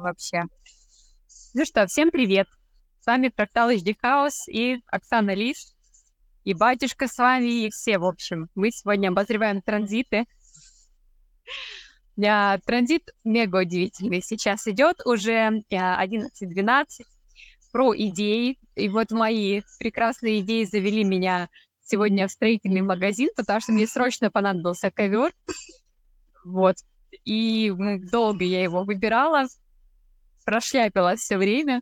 вообще. Ну что, всем привет. С вами Фрактал HD Хаус и Оксана Лис. И батюшка с вами, и все, в общем. Мы сегодня обозреваем транзиты. Я, транзит мега удивительный. Сейчас идет уже 11-12 про идеи. И вот мои прекрасные идеи завели меня сегодня в строительный магазин, потому что мне срочно понадобился ковер. Вот. И долго я его выбирала, прошляпила все время.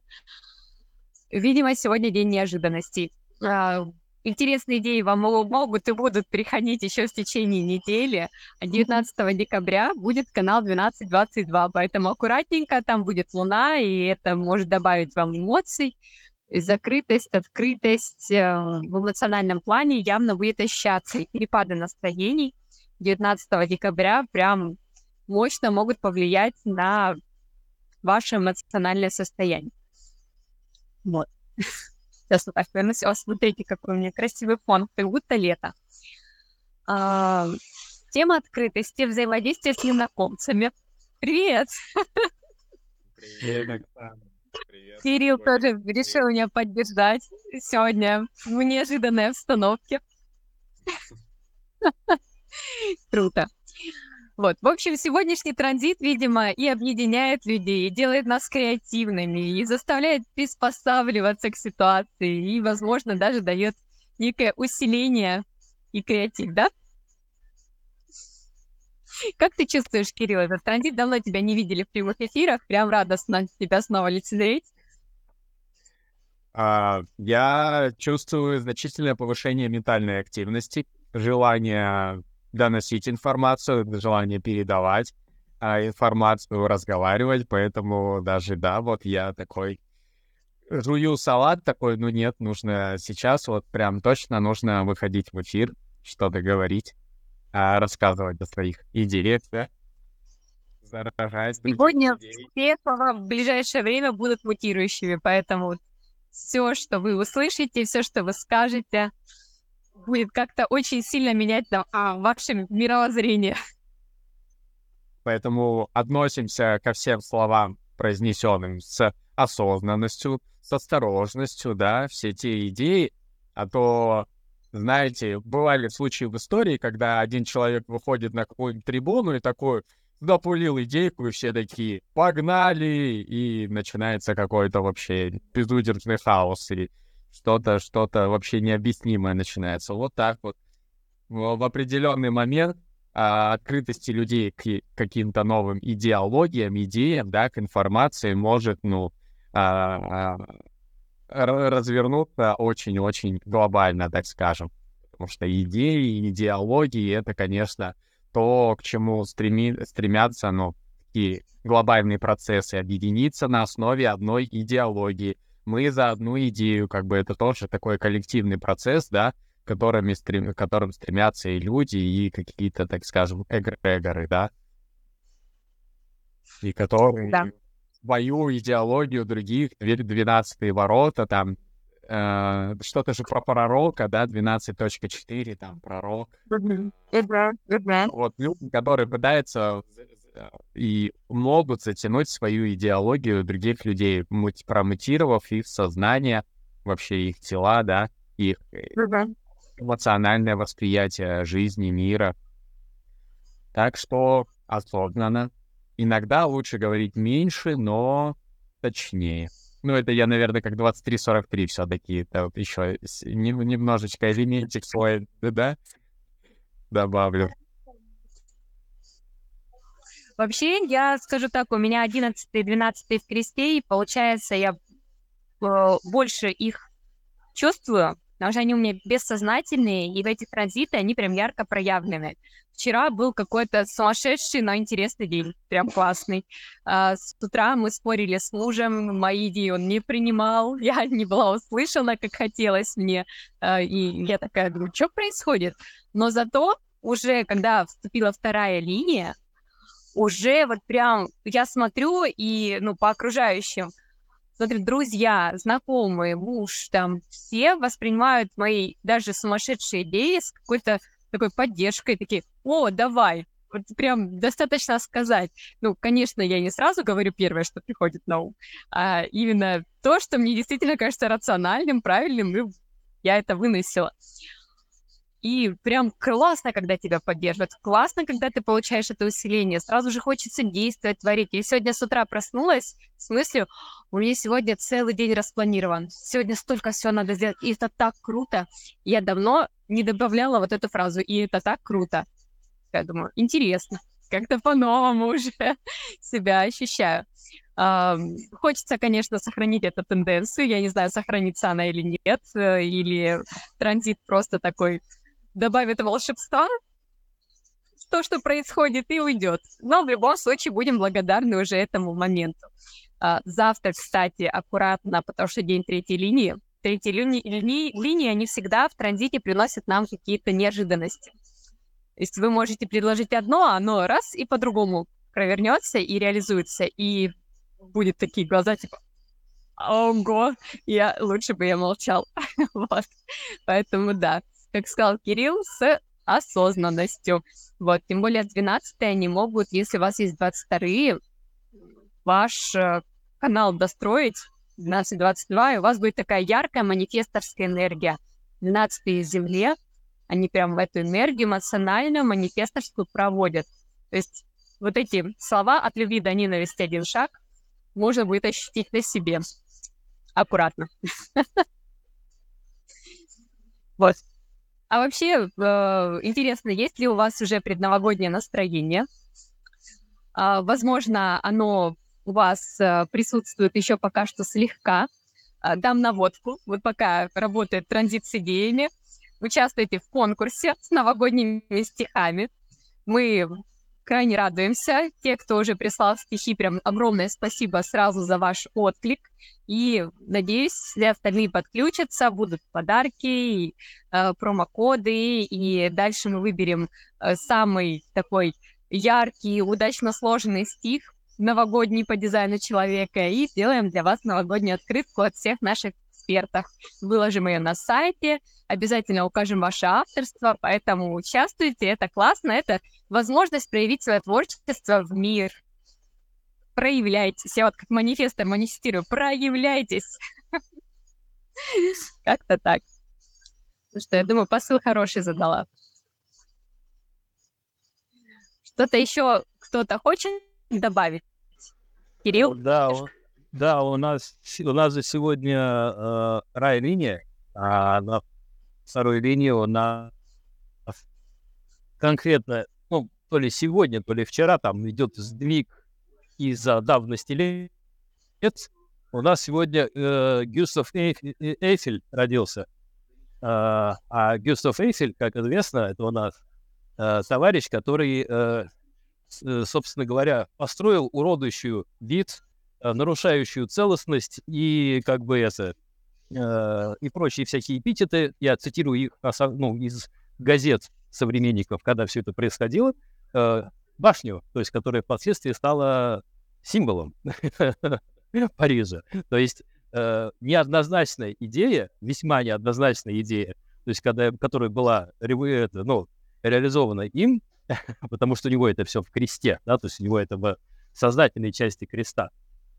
Видимо, сегодня день неожиданностей. А, интересные идеи вам могут и будут приходить еще в течение недели. 19 декабря будет канал 1222, поэтому аккуратненько, там будет луна, и это может добавить вам эмоций. Закрытость, открытость э, в эмоциональном плане явно будет ощущаться, и перепады настроений 19 декабря прям мощно могут повлиять на ваше эмоциональное состояние. Вот. Сейчас вот так вернусь. О, смотрите, какой у меня красивый фон, как будто лето. А, тема открытости, взаимодействия с незнакомцами. Привет! Привет, Оксана. Привет. Кирилл тоже решил меня поддержать сегодня в неожиданной обстановке. Круто. Вот, в общем, сегодняшний транзит, видимо, и объединяет людей, и делает нас креативными, и заставляет приспосабливаться к ситуации, и, возможно, даже дает некое усиление и креатив, да? Как ты чувствуешь, Кирилл, этот транзит? Давно тебя не видели в прямых эфирах, прям радостно тебя снова лицезреть. А, я чувствую значительное повышение ментальной активности, желание доносить информацию, желание передавать а, информацию, разговаривать, поэтому даже, да, вот я такой жую салат такой, ну нет, нужно сейчас вот прям точно нужно выходить в эфир, что-то говорить, а, рассказывать о своих идеях, да? Заражать. Сегодня все слова в ближайшее время будут мутирующими, поэтому все, что вы услышите, все, что вы скажете, будет как-то очень сильно менять да, а, ваше мировоззрение. Поэтому относимся ко всем словам, произнесенным с осознанностью, с осторожностью, да, все те идеи, а то, знаете, бывали случаи в истории, когда один человек выходит на какую-нибудь трибуну и такой запулил идейку, и все такие «погнали!» и начинается какой-то вообще безудержный хаос, и что-то, что-то вообще необъяснимое начинается. Вот так вот. В определенный момент а, открытости людей к каким-то новым идеологиям, идеям, да, к информации может, ну, а, а, развернуться очень-очень глобально, так скажем. Потому что идеи, идеологии — это, конечно, то, к чему стреми, стремятся, ну, такие глобальные процессы, объединиться на основе одной идеологии — мы за одну идею, как бы это тоже такой коллективный процесс, да, которыми стрем, которым стремятся и люди, и какие-то, так скажем, эгрегоры, да, и которые да. свою идеологию других, 12 ворота, там, э, что-то же про пророка, да, 12.4, там, пророк. Вот люди, которые пытаются и могут затянуть свою идеологию других людей, промутировав их сознание, вообще их тела, да, их mm эмоциональное восприятие жизни, мира. Так что осознанно. Иногда лучше говорить меньше, но точнее. Ну, это я, наверное, как 23-43 все-таки. Это вот еще немножечко элементик свой, да, добавлю. Вообще, я скажу так, у меня 11 и 12 в кресте, и получается, я э, больше их чувствую, потому что они у меня бессознательные, и в эти транзиты они прям ярко проявлены. Вчера был какой-то сумасшедший, но интересный день, прям классный. А, с утра мы спорили с мужем, мои идеи он не принимал, я не была услышана, как хотелось мне, а, и я такая думаю, что происходит? Но зато уже, когда вступила вторая линия, уже вот прям я смотрю и, ну, по окружающим, смотрю, друзья, знакомые, муж, там, все воспринимают мои даже сумасшедшие идеи с какой-то такой поддержкой, такие, о, давай, Вот прям достаточно сказать. Ну, конечно, я не сразу говорю первое, что приходит на ум, а именно то, что мне действительно кажется рациональным, правильным, и я это выносила. И прям классно, когда тебя поддерживают. Классно, когда ты получаешь это усиление. Сразу же хочется действовать, творить. Я сегодня с утра проснулась с мыслью, у меня сегодня целый день распланирован. Сегодня столько всего надо сделать. И это так круто. Я давно не добавляла вот эту фразу. И это так круто. Я думаю, интересно. Как-то по-новому уже себя ощущаю. Хочется, конечно, сохранить эту тенденцию. Я не знаю, сохранится она или нет, э, или транзит просто такой добавит волшебства, то, что происходит, и уйдет. Но в любом случае будем благодарны уже этому моменту. А, завтра, кстати, аккуратно, потому что день третьей линии. Третьи линии, линии, линии, они всегда в транзите приносят нам какие-то неожиданности. То есть вы можете предложить одно, а оно раз и по-другому провернется и реализуется. И будет такие глаза, типа, ого, я лучше бы я молчал. вот. Поэтому да, как сказал Кирилл, с осознанностью. Вот, тем более 12 они могут, если у вас есть 22 ваш э, канал достроить 12-22, и у вас будет такая яркая манифесторская энергия. 12 Земле, они прям в эту энергию эмоциональную, манифесторскую проводят. То есть вот эти слова от любви до ненависти один шаг можно будет ощутить на себе. Аккуратно. Вот. А вообще, э, интересно, есть ли у вас уже предновогоднее настроение? Э, возможно, оно у вас э, присутствует еще пока что слегка. Э, дам наводку. Вот пока работает транзит с идеями, участвуйте в конкурсе с новогодними стихами. Мы крайне радуемся. Те, кто уже прислал стихи, прям огромное спасибо сразу за ваш отклик. И надеюсь, все остальные подключатся, будут подарки, и, э, промокоды, и дальше мы выберем э, самый такой яркий, удачно сложенный стих, новогодний по дизайну человека, и сделаем для вас новогоднюю открытку от всех наших экспертов. Выложим ее на сайте, обязательно укажем ваше авторство, поэтому участвуйте, это классно, это возможность проявить свое творчество в мир. Проявляйтесь. Я вот как манифестор манифестирую. Проявляйтесь. Как-то так. Ну что, я думаю, посыл хороший задала. Что-то еще кто-то хочет добавить? Кирилл? Да, да, у нас у нас же сегодня э, рай-линия, а на второй линии у нас конкретно, ну, то ли сегодня, то ли вчера там идет сдвиг из-за давности лет. У нас сегодня э, Гюстав Эйфель родился. Э, а Гюстав Эйфель, как известно, это у нас э, товарищ, который, э, э собственно говоря, построил уродующую вид, э, нарушающую целостность и как бы это э, и прочие всякие эпитеты. Я цитирую их ну, из газет современников, когда все это происходило. Э, башню, то есть которая впоследствии стала символом Парижа. То есть э, неоднозначная идея, весьма неоднозначная идея, то есть когда, которая была ну, реализована им, потому что у него это все в кресте, да, то есть у него это в сознательной части креста,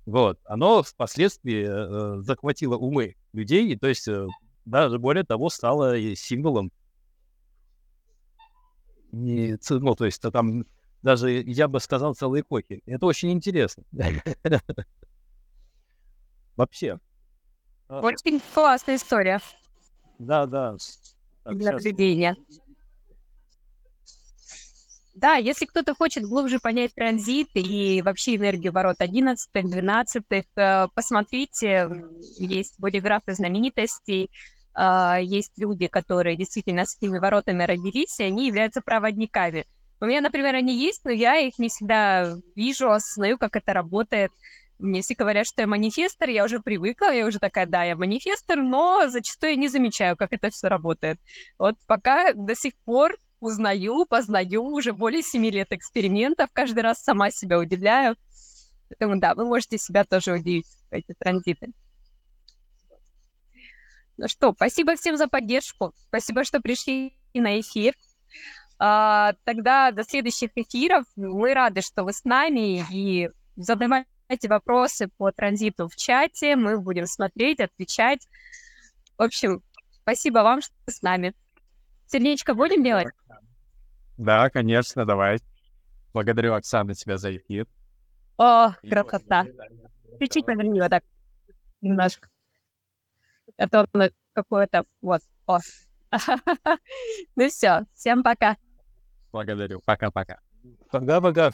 вот, оно впоследствии э, захватило умы людей, и то есть э, даже более того стало символом не, ну, то есть там даже, я бы сказал, целой эпохи. Это очень интересно. Вообще. А очень классная история. Да, да. Для поведения. Да, если кто-то хочет глубже понять транзит и вообще энергию ворот 11 12 э, посмотрите, есть бодиграфы знаменитостей, а, есть люди, которые действительно с этими воротами родились, и они являются проводниками. У меня, например, они есть, но я их не всегда вижу, осознаю, как это работает. Мне все говорят, что я манифестор, я уже привыкла, я уже такая, да, я манифестор, но зачастую я не замечаю, как это все работает. Вот пока до сих пор узнаю, познаю, уже более семи лет экспериментов, каждый раз сама себя удивляю. Поэтому да, вы можете себя тоже удивить в эти транзиты. Ну что, спасибо всем за поддержку. Спасибо, что пришли на эфир. А, тогда до следующих эфиров. Мы рады, что вы с нами. И задавайте вопросы по транзиту в чате. Мы будем смотреть, отвечать. В общем, спасибо вам, что с нами. Сердечко будем делать? Да, конечно, давай. Благодарю, Оксана, тебя за эфир. О, красота. Чуть-чуть поверни вот так. Немножко. А то оно какое-то... Вот. О. Ну все. Всем пока. Благодарю. Пока-пока. Пока-пока.